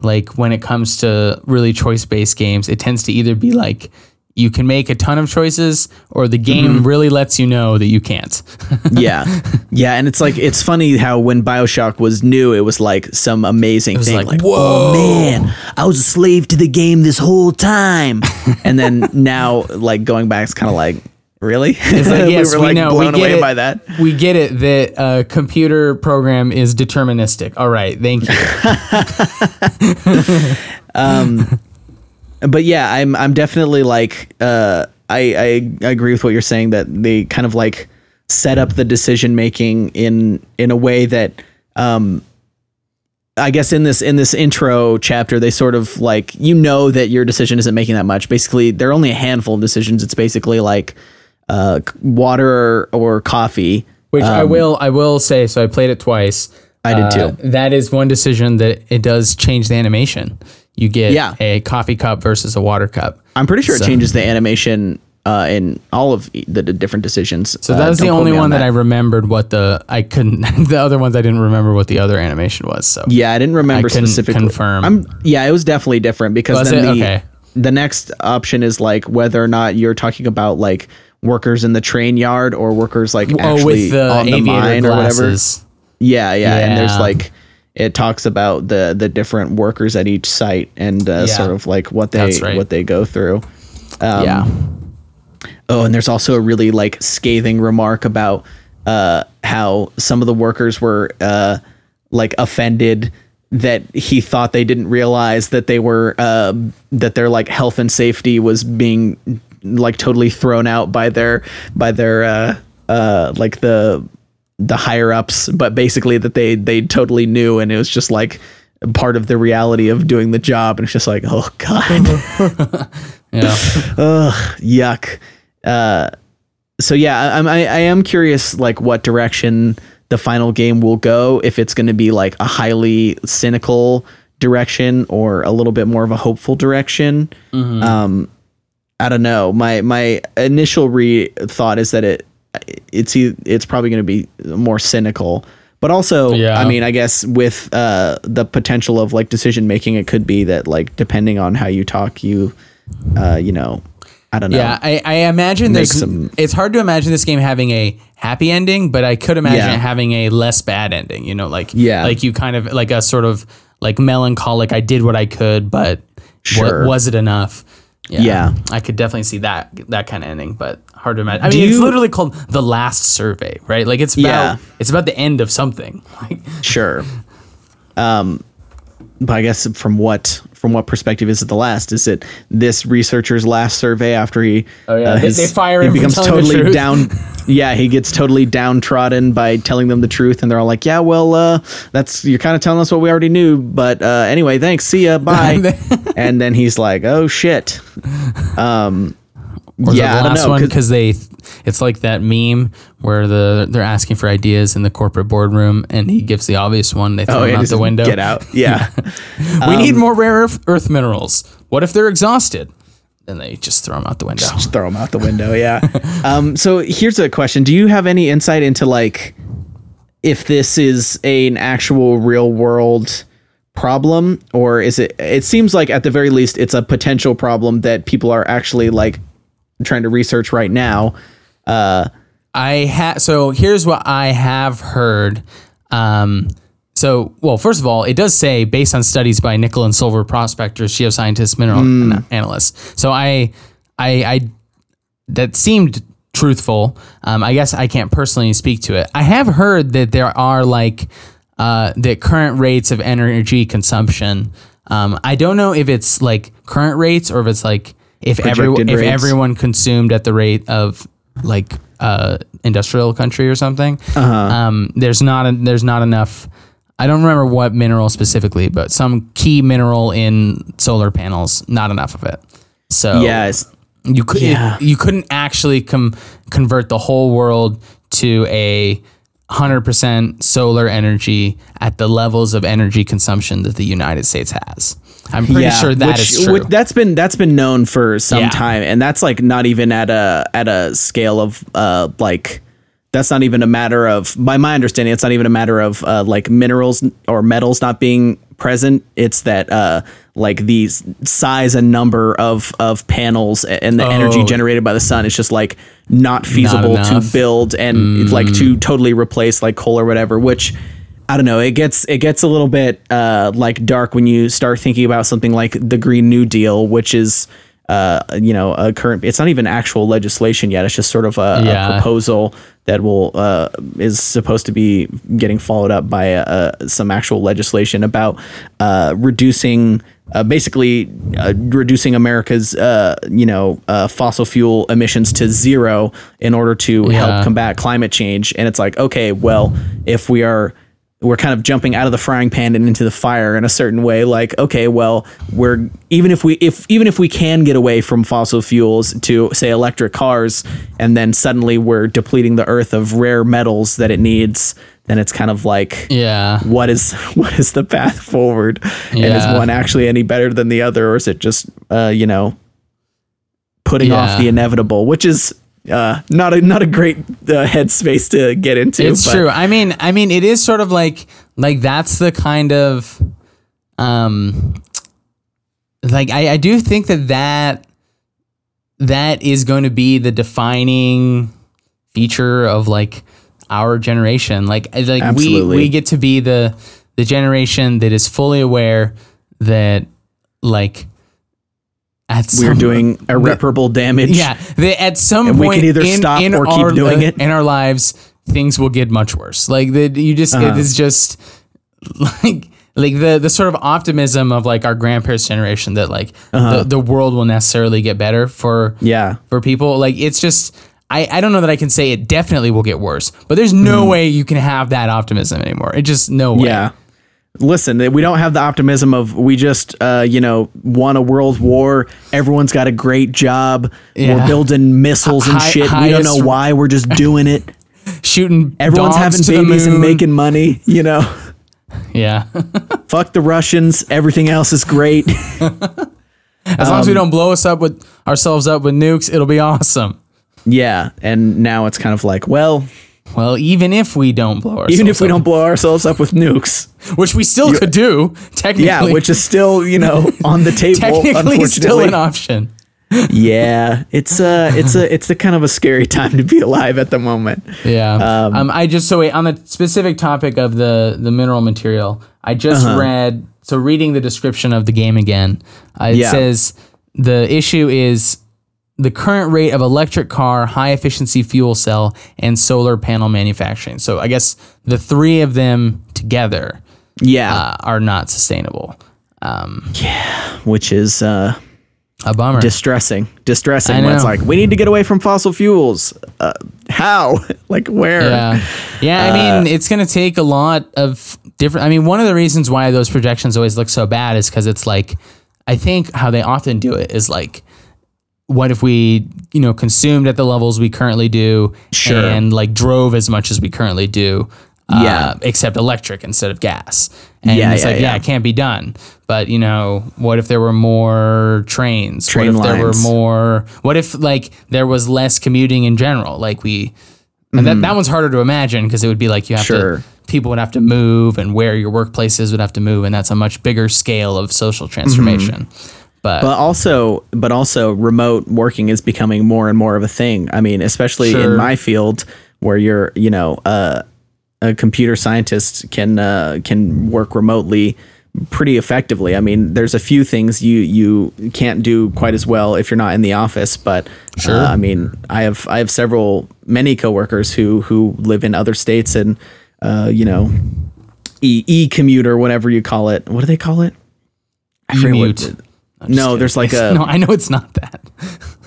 [SPEAKER 1] like when it comes to really choice based games, it tends to either be like you can make a ton of choices or the game
[SPEAKER 2] Mm-hmm.
[SPEAKER 1] really lets you know that you can't.
[SPEAKER 2] Yeah, yeah, and it's like it's funny how when Bioshock was new, it was like some amazing thing.
[SPEAKER 1] like,
[SPEAKER 2] Like,
[SPEAKER 1] whoa.
[SPEAKER 2] oh man, I was a slave to the game this whole time, and then now like going back, it's kind of like really.
[SPEAKER 1] It's like, yes, we,
[SPEAKER 2] we were like
[SPEAKER 1] know.
[SPEAKER 2] blown
[SPEAKER 1] we get
[SPEAKER 2] away
[SPEAKER 1] it.
[SPEAKER 2] by that.
[SPEAKER 1] We get it that a computer program is deterministic. All right, thank you.
[SPEAKER 2] But yeah, I'm I'm definitely like uh, I, I agree with what you're saying that they kind of like set up the decision making in in a way that um I guess in this in this intro chapter they sort of like you know that your decision isn't making that much. Basically, there are only a handful of decisions. It's basically like uh, water or, coffee.
[SPEAKER 1] Which I will I will say. So I played it twice.
[SPEAKER 2] I did
[SPEAKER 1] Uh,
[SPEAKER 2] too.
[SPEAKER 1] That is one decision that it does change the animation. You get
[SPEAKER 2] Yeah.
[SPEAKER 1] a coffee cup versus a water cup.
[SPEAKER 2] I'm pretty sure
[SPEAKER 1] So-
[SPEAKER 2] it changes the animation uh, in all of the d- different decisions.
[SPEAKER 1] So that was the only one that. I remembered what the I couldn't the other ones I didn't remember what the other animation was. So
[SPEAKER 2] Yeah, I didn't remember
[SPEAKER 1] I
[SPEAKER 2] specifically.
[SPEAKER 1] confirm.
[SPEAKER 2] I'm yeah, it was definitely different because
[SPEAKER 1] Was
[SPEAKER 2] then
[SPEAKER 1] it?
[SPEAKER 2] the
[SPEAKER 1] Okay.
[SPEAKER 2] the next option is like whether or not you're talking about like workers in the train yard or workers like
[SPEAKER 1] oh,
[SPEAKER 2] actually
[SPEAKER 1] with the
[SPEAKER 2] on the mine or whatever.
[SPEAKER 1] glasses.
[SPEAKER 2] Yeah, yeah, and there's like it talks about the the different workers at each site and uh,
[SPEAKER 1] Yeah.
[SPEAKER 2] sort of like what they
[SPEAKER 1] right.
[SPEAKER 2] what they go through. Um,
[SPEAKER 1] yeah.
[SPEAKER 2] Oh, and there's also a really like scathing remark about uh, how some of the workers were uh, like offended that he thought they didn't realize that they were uh, that their like health and safety was being like totally thrown out by their by their uh, uh, like the the higher ups, but basically that they they totally knew, and it was just like part of the reality of doing the job, and it's just like, oh god.
[SPEAKER 1] Yeah.
[SPEAKER 2] ugh, yuck. Uh, so yeah, I'm- I, I am curious like what direction the final game will go. If it's going to be like a highly cynical direction or a little bit more of a hopeful direction. Um, I don't know. My my initial re thought is that it it's it's probably going to be more cynical. But also,
[SPEAKER 1] Yeah.
[SPEAKER 2] I mean, I guess with uh, the potential of like decision making, it could be that like depending on how you talk, you uh, you know, I don't know.
[SPEAKER 1] Yeah, I, I imagine
[SPEAKER 2] Make
[SPEAKER 1] there's.
[SPEAKER 2] some-
[SPEAKER 1] it's hard to imagine this game having a happy ending, but I could imagine
[SPEAKER 2] Yeah.
[SPEAKER 1] it having a less bad ending. You know, like
[SPEAKER 2] Yeah.
[SPEAKER 1] like you kind of like a sort of like melancholic. I did what I could, but
[SPEAKER 2] Sure.
[SPEAKER 1] was it enough?
[SPEAKER 2] Yeah, Yeah.
[SPEAKER 1] I could definitely see that that kind of ending, but hard to imagine. I
[SPEAKER 2] Do
[SPEAKER 1] mean, it's
[SPEAKER 2] you-
[SPEAKER 1] literally called the last survey, right? Like it's about
[SPEAKER 2] Yeah.
[SPEAKER 1] it's about the end of something. Like,
[SPEAKER 2] Sure. Um, but I guess from what from what perspective is it the last? Is it this researcher's last survey after he?
[SPEAKER 1] Oh, yeah. They- they fire
[SPEAKER 2] he
[SPEAKER 1] him for
[SPEAKER 2] becomes
[SPEAKER 1] telling the
[SPEAKER 2] totally
[SPEAKER 1] truth.
[SPEAKER 2] down. Yeah, he gets totally downtrodden by telling them the truth, and they're all like, "Yeah, well, uh, that's you're kind of telling us what we already knew." But uh, anyway, thanks. See ya. Bye. and then he's like, "Oh shit." Um,
[SPEAKER 1] Or
[SPEAKER 2] yeah,
[SPEAKER 1] the last
[SPEAKER 2] know.
[SPEAKER 1] one
[SPEAKER 2] 'cause-
[SPEAKER 1] because they it's like that meme where the they're asking for ideas in the corporate boardroom and he gives the obvious one they throw
[SPEAKER 2] oh,
[SPEAKER 1] him
[SPEAKER 2] yeah,
[SPEAKER 1] out the window
[SPEAKER 2] Get out. Yeah.
[SPEAKER 1] we
[SPEAKER 2] Um,
[SPEAKER 1] need more rare earth, earth minerals what if they're exhausted then they just throw them out the window
[SPEAKER 2] just throw them out the window. Yeah. um, so here's a question: Do you have any insight into like if this is a, an actual real world problem, or is it? It seems like at the very least it's a potential problem that people are actually like trying to research right now. Uh,
[SPEAKER 1] I ha so here's what I have heard. Um, so well, first of all, it does say based on studies by nickel and silver prospectors, geoscientists, mineral ana- analysts. So I, I, I, that seemed truthful. Um, I guess I can't personally speak to it. I have heard that there are like uh, the current rates of energy consumption. Um, I don't know if it's like current rates or if it's like if everyone if everyone consumed at the rate of like uh, industrial country or something.
[SPEAKER 2] Uh-huh.
[SPEAKER 1] Um, there's not a, there's not enough. I don't remember what mineral specifically, but some key mineral in solar panels. Not enough of it. So.
[SPEAKER 2] It's,
[SPEAKER 1] you could
[SPEAKER 2] Yeah.
[SPEAKER 1] you couldn't actually com- convert the whole world to a 100% solar energy at the levels of energy consumption that the United States has. I'm pretty sure that is
[SPEAKER 2] which,
[SPEAKER 1] true.
[SPEAKER 2] which- that's been that's been known for some
[SPEAKER 1] Yeah.
[SPEAKER 2] time, and that's like not even at a at a scale of uh like that's not even a matter of by my understanding it's not even a matter of uh, like minerals or metals not being present it's that uh like the size and number of of panels and the energy
[SPEAKER 1] Oh.
[SPEAKER 2] generated by the sun is just like not feasible to build and like to totally replace like coal or whatever which I don't know. It gets it gets a little bit uh, like dark when you start thinking about something like the Green New Deal, which is uh, you know a current. It's not even actual legislation yet. It's just sort of a,
[SPEAKER 1] Yeah.
[SPEAKER 2] a proposal that will uh, is supposed to be getting followed up by uh, some actual legislation about uh, reducing. Uh, basically, uh, reducing America's, uh, you know, uh, fossil fuel emissions to zero in order to
[SPEAKER 1] Yeah.
[SPEAKER 2] help combat climate change. And it's like, okay, well, if we are we're kind of jumping out of the frying pan and into the fire in a certain way like okay well we're even if we if even if we can get away from fossil fuels to say electric cars and then suddenly we're depleting the earth of rare metals that it needs then it's kind of like
[SPEAKER 1] yeah.
[SPEAKER 2] what is what is the path forward and is one actually any better than the other or is it just uh you know putting
[SPEAKER 1] Yeah.
[SPEAKER 2] off the inevitable which is uh not a not a great uh, headspace to get into
[SPEAKER 1] It's
[SPEAKER 2] but-
[SPEAKER 1] true. I mean, I mean, it is sort of like like that's the kind of um like I, I do think that that that is going to be the defining feature of like our generation. Like like we we get to be the the generation that is fully aware that like at
[SPEAKER 2] we're
[SPEAKER 1] some-
[SPEAKER 2] doing irreparable damage.
[SPEAKER 1] yeah, they, at some
[SPEAKER 2] And we can either
[SPEAKER 1] in,
[SPEAKER 2] stop
[SPEAKER 1] in
[SPEAKER 2] or keep
[SPEAKER 1] our,
[SPEAKER 2] doing it.
[SPEAKER 1] in our lives, things will get much worse. Like the you just
[SPEAKER 2] Uh-huh.
[SPEAKER 1] it's just like like the the sort of optimism of like our grandparents' generation that like the, the world will necessarily get better for
[SPEAKER 2] Uh-huh. Yeah.
[SPEAKER 1] for people. Like it's just. I, I don't know that I can say it definitely will get worse, but there's no way you can have that optimism anymore. It just no way.
[SPEAKER 2] Yeah. Listen, we don't have the optimism of we just, uh, you know, won a world war. Everyone's got a great job.
[SPEAKER 1] Yeah.
[SPEAKER 2] We're building missiles and
[SPEAKER 1] Hi-
[SPEAKER 2] shit. we don't know why. We're just doing it.
[SPEAKER 1] Shooting
[SPEAKER 2] Everyone's having babies and making money. You know,
[SPEAKER 1] yeah.
[SPEAKER 2] fuck the Russians. Everything else is great.
[SPEAKER 1] As long as we
[SPEAKER 2] Um,
[SPEAKER 1] don't blow us up with ourselves up with nukes, it'll be awesome.
[SPEAKER 2] yeah. And now it's kind of like, well,
[SPEAKER 1] Well, even if we don't blow ourselves
[SPEAKER 2] even if we
[SPEAKER 1] up,
[SPEAKER 2] don't blow ourselves up with nukes,
[SPEAKER 1] which we still could do, technically.
[SPEAKER 2] yeah, which is still, you know, on the table.
[SPEAKER 1] technically still an option.
[SPEAKER 2] yeah, it's uh it's a it's a kind of a scary time to be alive at the moment.
[SPEAKER 1] Yeah. Um, I just so wait on the specific topic of the the mineral material. I just
[SPEAKER 2] Uh-huh.
[SPEAKER 1] read so reading the description of the game again. Uh, it
[SPEAKER 2] Yeah.
[SPEAKER 1] says the issue is the current rate of electric car, high efficiency fuel cell, and solar panel manufacturing. So I guess the three of them together
[SPEAKER 2] Yeah,
[SPEAKER 1] uh, are not sustainable. Um,
[SPEAKER 2] which is uh
[SPEAKER 1] a bummer.
[SPEAKER 2] distressing. Distressing when it's like we need to get away from fossil fuels. Uh, how? like where?
[SPEAKER 1] Yeah. Yeah, I mean, it's going to take a lot of different I mean, one of the reasons why those projections always look so bad is cuz it's like I think how they often do it is like what if we, you know, consumed at the levels we currently do
[SPEAKER 2] Sure.
[SPEAKER 1] and like drove as much as we currently do.
[SPEAKER 2] Yeah.
[SPEAKER 1] Uh, except electric instead of gas. And
[SPEAKER 2] Yeah,
[SPEAKER 1] it's
[SPEAKER 2] yeah,
[SPEAKER 1] like, yeah.
[SPEAKER 2] yeah.
[SPEAKER 1] it can't be done. But, you know, what if there were more trains?
[SPEAKER 2] Train
[SPEAKER 1] what if there were more what if like there was less commuting in general? Like we and that, that one's harder to imagine because it would be like you have
[SPEAKER 2] Mm-hmm. Sure.
[SPEAKER 1] to people would have to move and where your workplaces would have to move and that's a much bigger scale of social transformation. But,
[SPEAKER 2] But also, but also, remote working is becoming more and more of a thing. I mean, especially
[SPEAKER 1] Sure.
[SPEAKER 2] in my field, where you're, you know, uh, a computer scientist can uh, can work remotely pretty effectively. I mean, there's a few things you you can't do quite as well if you're not in the office, but
[SPEAKER 1] Sure.
[SPEAKER 2] uh, I mean, I have I have several many coworkers who who live in other states and uh, you know, e e commuter, whatever you call it. What do they call it? I forget the- no, there's like a
[SPEAKER 1] no, I know it's not that.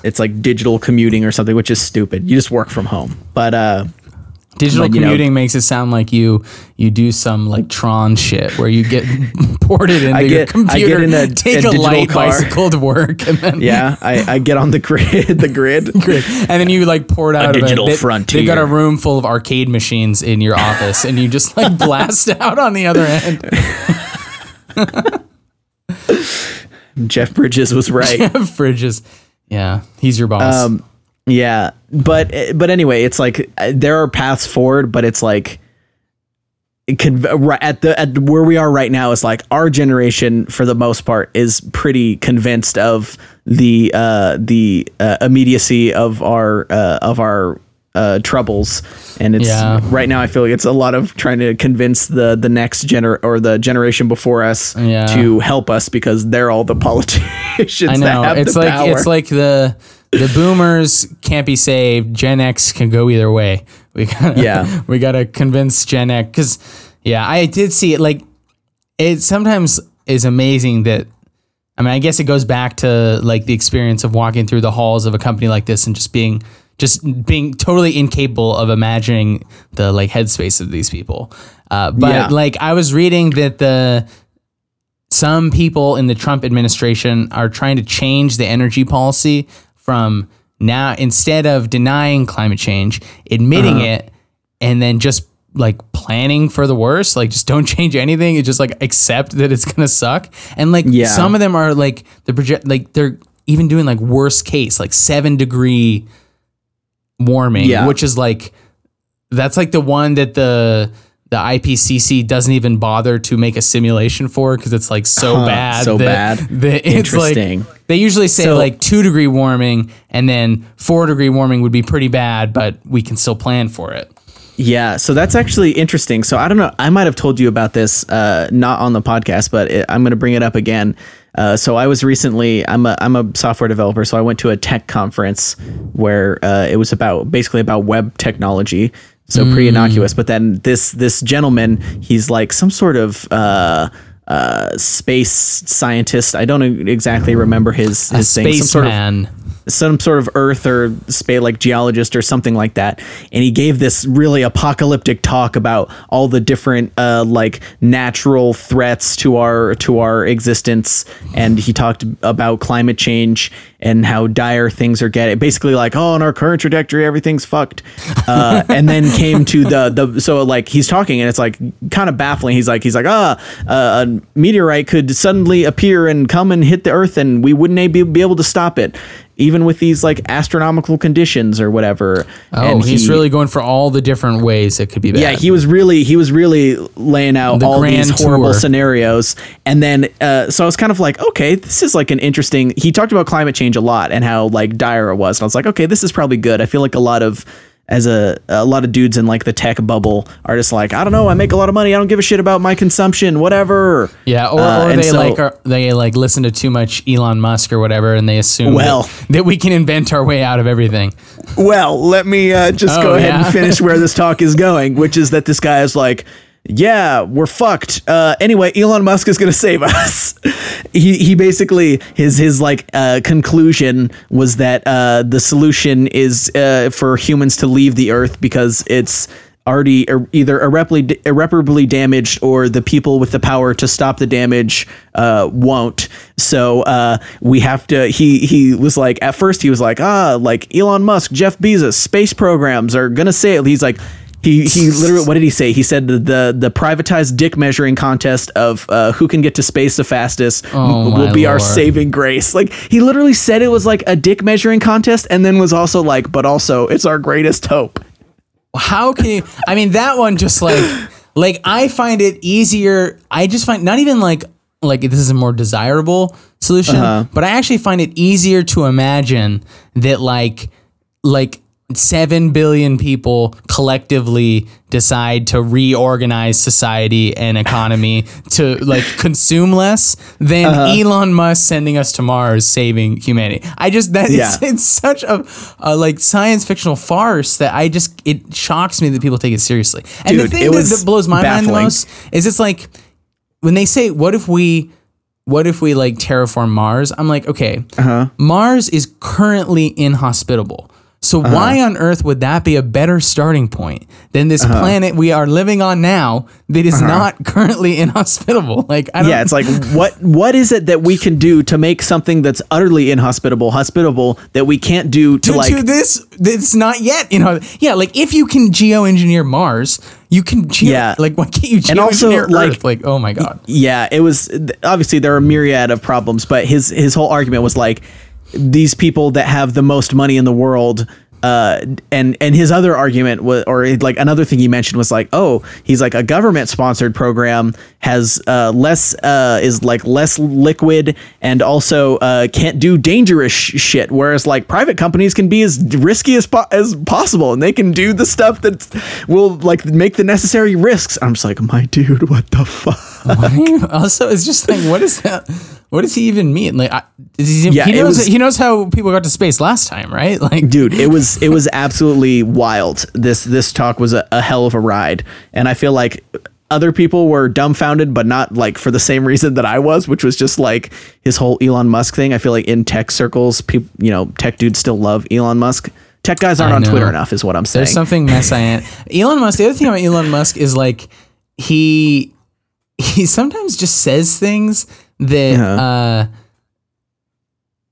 [SPEAKER 2] it's like digital commuting or something, which is stupid. You just work from home. But uh,
[SPEAKER 1] Digital
[SPEAKER 2] But, you know-
[SPEAKER 1] commuting makes it sound like you you do some like Tron shit where you get ported into
[SPEAKER 2] I
[SPEAKER 1] your
[SPEAKER 2] get- I
[SPEAKER 1] computer,
[SPEAKER 2] get in a-
[SPEAKER 1] take
[SPEAKER 2] a
[SPEAKER 1] a, light
[SPEAKER 2] car.
[SPEAKER 1] bicycle to work, and then
[SPEAKER 2] yeah, I, I get on the grid, the grid.
[SPEAKER 1] grid, and then you like pour it out of
[SPEAKER 2] digital
[SPEAKER 1] it. They,
[SPEAKER 2] frontier.
[SPEAKER 1] They got a room full of arcade machines in your office, and you just like blast out on the other end.
[SPEAKER 2] Jeff Bridges was right.
[SPEAKER 1] Jeff Bridges, Yeah, he's your boss.
[SPEAKER 2] Um, yeah, but but anyway, it's like uh, there are paths forward, but it's like it can at the at where we are right now is like our generation for the most part is pretty convinced of the uh the uh, immediacy of our uh, of our uh troubles and it's
[SPEAKER 1] Yeah.
[SPEAKER 2] right now I feel like it's a lot of trying to convince the the next gener or the generation before us
[SPEAKER 1] Yeah.
[SPEAKER 2] to help us because they're all the politicians
[SPEAKER 1] I know. It's like
[SPEAKER 2] power.
[SPEAKER 1] it's like the the boomers can't be saved. Gen X can go either way. We gotta,
[SPEAKER 2] Yeah.
[SPEAKER 1] we gotta convince Gen X because yeah, I did see it. Like it sometimes is amazing that. I mean, I guess it goes back to like the experience of walking through the halls of a company like this and just being just being totally incapable of imagining the like headspace of these people. Uh, but
[SPEAKER 2] Yeah.
[SPEAKER 1] like I was reading that the some people in the Trump administration are trying to change the energy policy from now instead of denying climate change, admitting
[SPEAKER 2] Uh-huh.
[SPEAKER 1] it, and then just like planning for the worst, like just don't change anything. It's just like accept that it's gonna suck. And like
[SPEAKER 2] Yeah.
[SPEAKER 1] some of them are like the project, like they're even doing like worst case, like seven degree warming,
[SPEAKER 2] Yeah.
[SPEAKER 1] which is like that's like the one that the the IPCC doesn't even bother to make a simulation for because it's like so
[SPEAKER 2] Huh,
[SPEAKER 1] bad.
[SPEAKER 2] so
[SPEAKER 1] that,
[SPEAKER 2] bad.
[SPEAKER 1] that it's
[SPEAKER 2] Interesting.
[SPEAKER 1] like they usually say
[SPEAKER 2] So-
[SPEAKER 1] like two degree warming and then four degree warming would be pretty bad, but we can still plan for it.
[SPEAKER 2] Yeah, so that's actually interesting. So I don't know. I might have told you about this, uh, not on the podcast, but it, I'm going to bring it up again. Uh, so I was recently. I'm a I'm a software developer, so I went to a tech conference where uh, it was about basically about web technology. So pretty innocuous. But then this this gentleman, he's like some sort of. Uh, uh, space scientist. I don't exactly remember his his thing. Some sort of
[SPEAKER 1] Spaceman.
[SPEAKER 2] Some sort of earth or space like geologist or something like that and he gave this really apocalyptic talk about all the different uh, like natural threats to our to our existence and he talked about climate change and how dire things are getting basically like oh on our current trajectory everything's fucked. Uh, and then came to the the so like he's talking and it's like kind of baffling. He's like he's like ah uh, a meteorite could suddenly appear and come and hit the earth and we wouldn't be, be able to stop it even with these like astronomical conditions or whatever.
[SPEAKER 1] Oh,
[SPEAKER 2] and
[SPEAKER 1] he's
[SPEAKER 2] he-
[SPEAKER 1] really going for all the different ways it could be bad.
[SPEAKER 2] yeah, he was really he was really laying out
[SPEAKER 1] The
[SPEAKER 2] all these horrible
[SPEAKER 1] tour.
[SPEAKER 2] scenarios, and then uh, so I was kind of like, okay, this is like an interesting. He talked about climate change a lot and how like dire it was, and I was like, okay, this is probably good. I feel like a lot of as a a lot of dudes in like the tech bubble are just like, I don't know, I make a lot of money, I don't give a shit about my consumption, whatever.
[SPEAKER 1] Yeah, or,
[SPEAKER 2] Uh,
[SPEAKER 1] or they
[SPEAKER 2] so-
[SPEAKER 1] like are, they like listen to too much Elon Musk or whatever, and they assume
[SPEAKER 2] Well.
[SPEAKER 1] that, that we can invent our way out of everything.
[SPEAKER 2] Well, let me uh, just
[SPEAKER 1] Oh,
[SPEAKER 2] go ahead
[SPEAKER 1] yeah?
[SPEAKER 2] and finish where this talk is going, which is that this guy is like, yeah, we're fucked. Uh, anyway, Elon Musk is going to save us. he he basically his his like uh, conclusion was that uh, the solution is uh, for humans to leave the Earth because it's already ir- either irreparably irreparably damaged or the people with the power to stop the damage uh, won't. So uh, we have to. He he was like at first he was like ah like Elon Musk, Jeff Bezos, space programs are gonna say he's like. He, he literally what did he say? He said the the, the privatized dick measuring contest of uh, who can get to space the fastest
[SPEAKER 1] Oh,
[SPEAKER 2] will be our saving grace. Like he literally said it was like a dick measuring contest, and then was also like, but also it's our greatest hope.
[SPEAKER 1] How can you? I mean, that one just like like I find it easier. I just find not even like like this is a more desirable solution,
[SPEAKER 2] Uh-huh.
[SPEAKER 1] but I actually find it easier to imagine that like like. 7 billion people collectively decide to reorganize society and economy to like consume less than
[SPEAKER 2] Uh-huh.
[SPEAKER 1] Elon Musk sending us to Mars saving humanity. I just that
[SPEAKER 2] Yeah.
[SPEAKER 1] it's, it's such a, a like science fictional farce that I just it shocks me that people take it seriously. And the thing that, that blows my mind the most is it's like when they say what if we what if we like terraform Mars? I'm like, okay,
[SPEAKER 2] Uh-huh.
[SPEAKER 1] Mars is currently inhospitable. So
[SPEAKER 2] Uh-huh.
[SPEAKER 1] why on earth would that be a better starting point than this
[SPEAKER 2] Uh-huh.
[SPEAKER 1] planet we are living on now that is not currently inhospitable? Like I don't
[SPEAKER 2] Yeah, it's like what what is it that we can do to make something that's utterly inhospitable hospitable that we can't do to
[SPEAKER 1] to,
[SPEAKER 2] like
[SPEAKER 1] to this that's not yet you know yeah like if you can geoengineer mars you can geo-
[SPEAKER 2] Yeah.
[SPEAKER 1] like why can't you
[SPEAKER 2] And also,
[SPEAKER 1] geoengineer
[SPEAKER 2] like-
[SPEAKER 1] Earth? like oh my god
[SPEAKER 2] yeah it was obviously there are a myriad of problems but his his whole argument was like these people that have the most money in the world uh and and his other argument was or like another thing he mentioned was like oh he's like a government sponsored program has uh less uh is like less liquid and also uh can't do dangerous sh- shit whereas like private companies can be as risky as po- as possible and they can do the stuff that will like make the necessary risks. I'm just like my dude what the fuck
[SPEAKER 1] also it's just like what is that? What does he even mean? Like I, he,
[SPEAKER 2] Yeah,
[SPEAKER 1] he knows
[SPEAKER 2] was-
[SPEAKER 1] he knows how people got to space last time right? Like
[SPEAKER 2] dude it was it was absolutely wild. This this talk was a, a hell of a ride. And i feel like other people were dumbfounded but not like for the same reason that i was which was just like his whole elon musk thing. I feel like in tech circles people you know tech dudes still love elon musk. Tech guys aren't on twitter enough is what i'm saying.
[SPEAKER 1] there's something messianic. Elon musk the other thing about elon musk is like he he sometimes just says things that
[SPEAKER 2] Uh-huh.
[SPEAKER 1] uh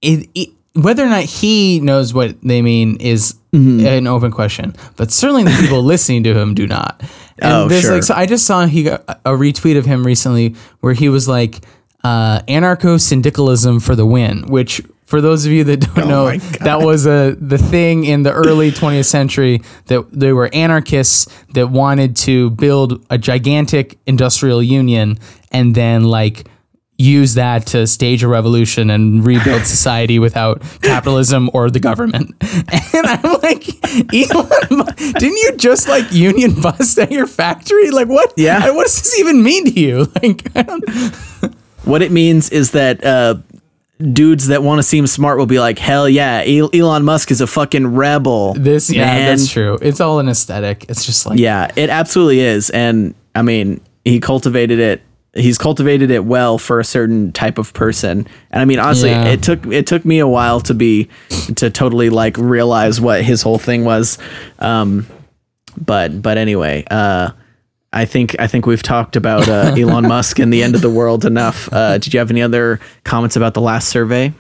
[SPEAKER 1] it, it whether or not he knows what they mean is
[SPEAKER 2] Mm-hmm.
[SPEAKER 1] an open question, but certainly the people listening to him do not. And
[SPEAKER 2] Oh,
[SPEAKER 1] there's
[SPEAKER 2] sure.
[SPEAKER 1] like, so I just saw he got a retweet of him recently where he was like, uh, anarcho syndicalism for the win, which for those of you that don't know,
[SPEAKER 2] Oh my
[SPEAKER 1] that was a the thing in the early 20th century that they were anarchists that wanted to build a gigantic industrial union and then like use that to stage a revolution and rebuild society without capitalism or the government. And I'm like, Elon, didn't you just like union bust at your factory? Like what?
[SPEAKER 2] Yeah.
[SPEAKER 1] What does this even mean to you? Like, I don't,
[SPEAKER 2] what it means is that uh dudes that want to seem smart will be like hell yeah elon musk is a fucking rebel
[SPEAKER 1] this, yeah,
[SPEAKER 2] man.
[SPEAKER 1] that's true. It's all an aesthetic. It's just like,
[SPEAKER 2] Yeah, it absolutely is. And I mean, he cultivated it. He's cultivated it well for a certain type of person. And I mean, honestly,
[SPEAKER 1] Yeah.
[SPEAKER 2] it took it took me a while to be to totally like realize what his whole thing was. Um, but but anyway, uh, I think I think we've talked about uh, Elon Musk and the end of the world enough. Uh, did you have any other comments about the last survey?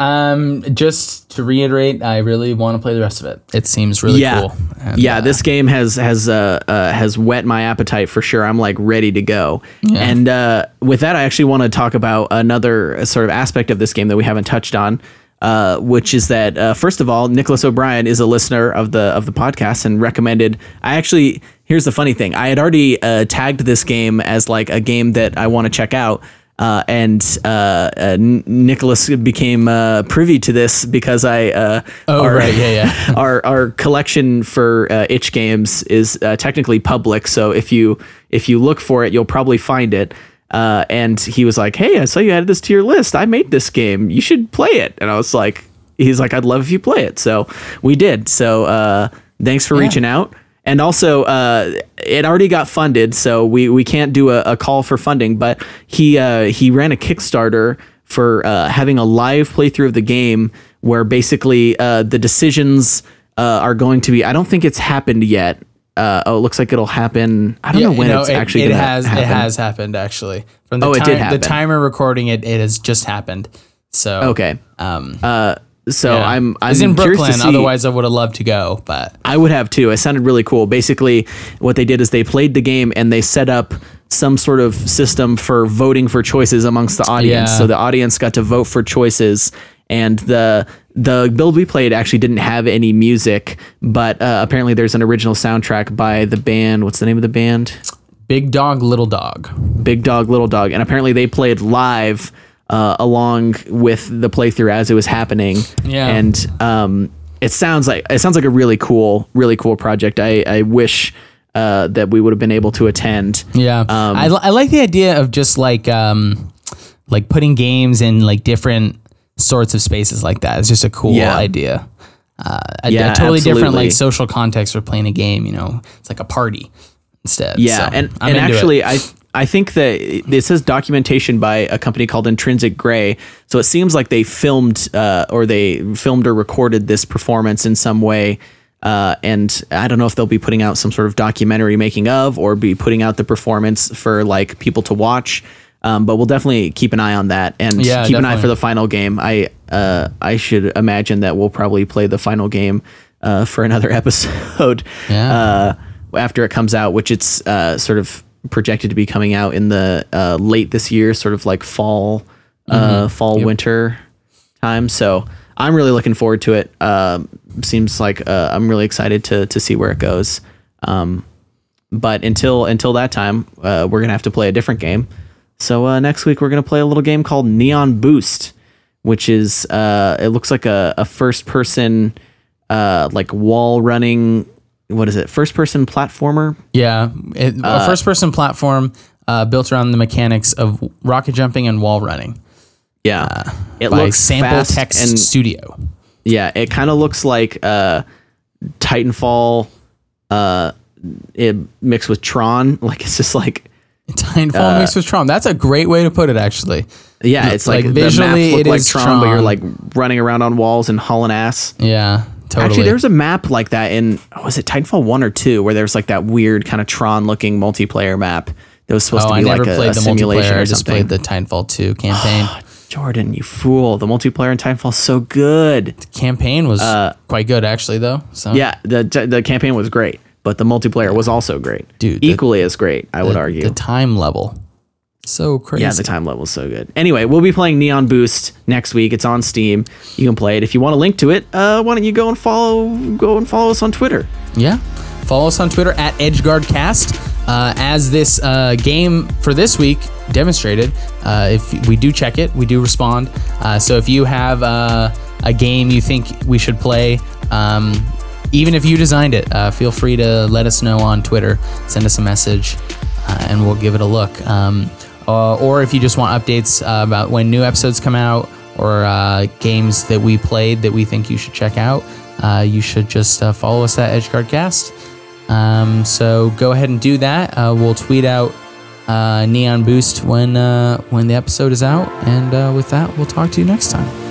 [SPEAKER 1] Um, just to reiterate, I really want to play the rest of it. It seems really
[SPEAKER 2] yeah.
[SPEAKER 1] cool. And,
[SPEAKER 2] yeah,
[SPEAKER 1] uh,
[SPEAKER 2] this game has has uh, uh, has whet my appetite for sure. I'm like ready to go. And uh, with that, I actually want to talk about another sort of aspect of this game that we haven't touched on. uh, which is that uh, first of all, Nicholas O'Brien is a listener of the of the podcast and recommended. I actually here's the funny thing: I had already uh, tagged this game as like a game that I want to check out. Uh, and uh, uh, Nicholas became uh, privy to this because I. Uh,
[SPEAKER 1] oh our, right, yeah, yeah.
[SPEAKER 2] our our collection for uh, itch games is technically public, so if you if you look for it, you'll probably find it. and he was like, "Hey, I saw you added this to your list. I made this game. You should play it." And I was like, "He's like, I'd love if you play it." So we did. So thanks for yeah. reaching out and also uh, it already got funded, so we, we can't do a, a call for funding. But he uh, he ran a Kickstarter for uh, having a live playthrough of the game, where basically uh, the decisions uh, are going to be. I don't think it's happened yet. Uh, oh, it looks like it'll happen. I don't yeah, know when you know, it's
[SPEAKER 1] it,
[SPEAKER 2] actually.
[SPEAKER 1] It has. Happen. It has happened actually.
[SPEAKER 2] From the oh, time, it did happen.
[SPEAKER 1] The timer recording it. It has just happened. So
[SPEAKER 2] okay. Um. Uh so yeah. I'm I'm
[SPEAKER 1] it's in Brooklyn. Otherwise, I would have loved to go, but
[SPEAKER 2] I would have too. It sounded really cool. Basically, what they did is they played the game and they set up some sort of system for voting for choices amongst the audience. Yeah. So the audience got to vote for choices, and the the build we played actually didn't have any music, but uh, apparently there's an original soundtrack by the band. What's the name of the band?
[SPEAKER 1] Big Dog Little Dog.
[SPEAKER 2] Big Dog Little Dog, and apparently they played live uh, along with the playthrough as it was happening.
[SPEAKER 1] Yeah.
[SPEAKER 2] And um, it sounds like it sounds like a really cool, really cool project. I I wish. Uh, that we would have been able to attend.
[SPEAKER 1] Yeah, um, I, I like the idea of just like um, like putting games in like different sorts of spaces like that. It's just a cool yeah. idea. Uh, a, yeah, a totally absolutely. different like social context for playing a game. You know, it's like a party instead.
[SPEAKER 2] Yeah, so and I'm and actually, it. I I think that it says documentation by a company called Intrinsic Gray. So it seems like they filmed uh, or they filmed or recorded this performance in some way. Uh, and I don't know if they'll be putting out some sort of documentary making of or be putting out the performance for like people to watch. Um, but we'll definitely keep an eye on that and yeah, keep definitely. an eye for the final game. I uh, I should imagine that we'll probably play the final game uh, for another episode yeah. Uh, after it comes out, which it's uh, sort of projected to be coming out in the uh, late this year, sort of like fall, uh, mm-hmm. fall yep. winter time. So I'm really looking forward to it. Uh, seems like uh, I'm really excited to to see where it goes. Um, but until until that time, uh, we're gonna have to play a different game. So uh, next week we're gonna play a little game called Neon Boost, which is it looks like a, a first person like wall running what is it? First person platformer.
[SPEAKER 1] Yeah, it, uh, a first person platform uh, built around the mechanics of rocket jumping and wall running.
[SPEAKER 2] Yeah,
[SPEAKER 1] uh, it looks Sample Text and, Studio.
[SPEAKER 2] Yeah, it kind of looks like uh, Titanfall, uh, it mixed with Tron. Like it's just like
[SPEAKER 1] Titanfall uh, mixed with Tron. That's a great way to put it, actually.
[SPEAKER 2] Yeah, it's like, like visually, look like Tron, Tron, but you're like running around on walls and hauling ass.
[SPEAKER 1] Yeah, Totally.
[SPEAKER 2] Actually, there's a map like that in was it Titanfall one or two where there's like that weird kind of Tron looking multiplayer map that was supposed oh, to be like a, a simulation or
[SPEAKER 1] I just played the Titanfall two campaign.
[SPEAKER 2] Jordan, you fool! The multiplayer in Titanfall so good.
[SPEAKER 1] The campaign was uh, quite good actually, though. So
[SPEAKER 2] yeah, the the campaign was great, but the multiplayer was also great,
[SPEAKER 1] dude.
[SPEAKER 2] Equally the, as great, I
[SPEAKER 1] the,
[SPEAKER 2] would argue.
[SPEAKER 1] The time level so crazy.
[SPEAKER 2] Yeah, the time level is so good. Anyway, we'll be playing Neon Boost next week. It's on Steam. You can play it. If you want a link to it, uh, why don't you go and follow go and follow us on Twitter?
[SPEAKER 1] Yeah. Follow us on Twitter at EdgeGuardCast. Uh, as this uh, game for this week demonstrated, uh, if we do check it, we do respond. Uh, so if you have uh, a game you think we should play, um, even if you designed it, uh, feel free to let us know on Twitter. Send us a message, and we'll give it a look. Um, uh, or if you just want updates uh, about when new episodes come out or uh, games that we played that we think you should check out, uh, you should just uh, follow us at EdgeGuardCast. Um, so go ahead and do that. Uh, we'll tweet out Neon Boost when when the episode is out, and with that, we'll talk to you next time.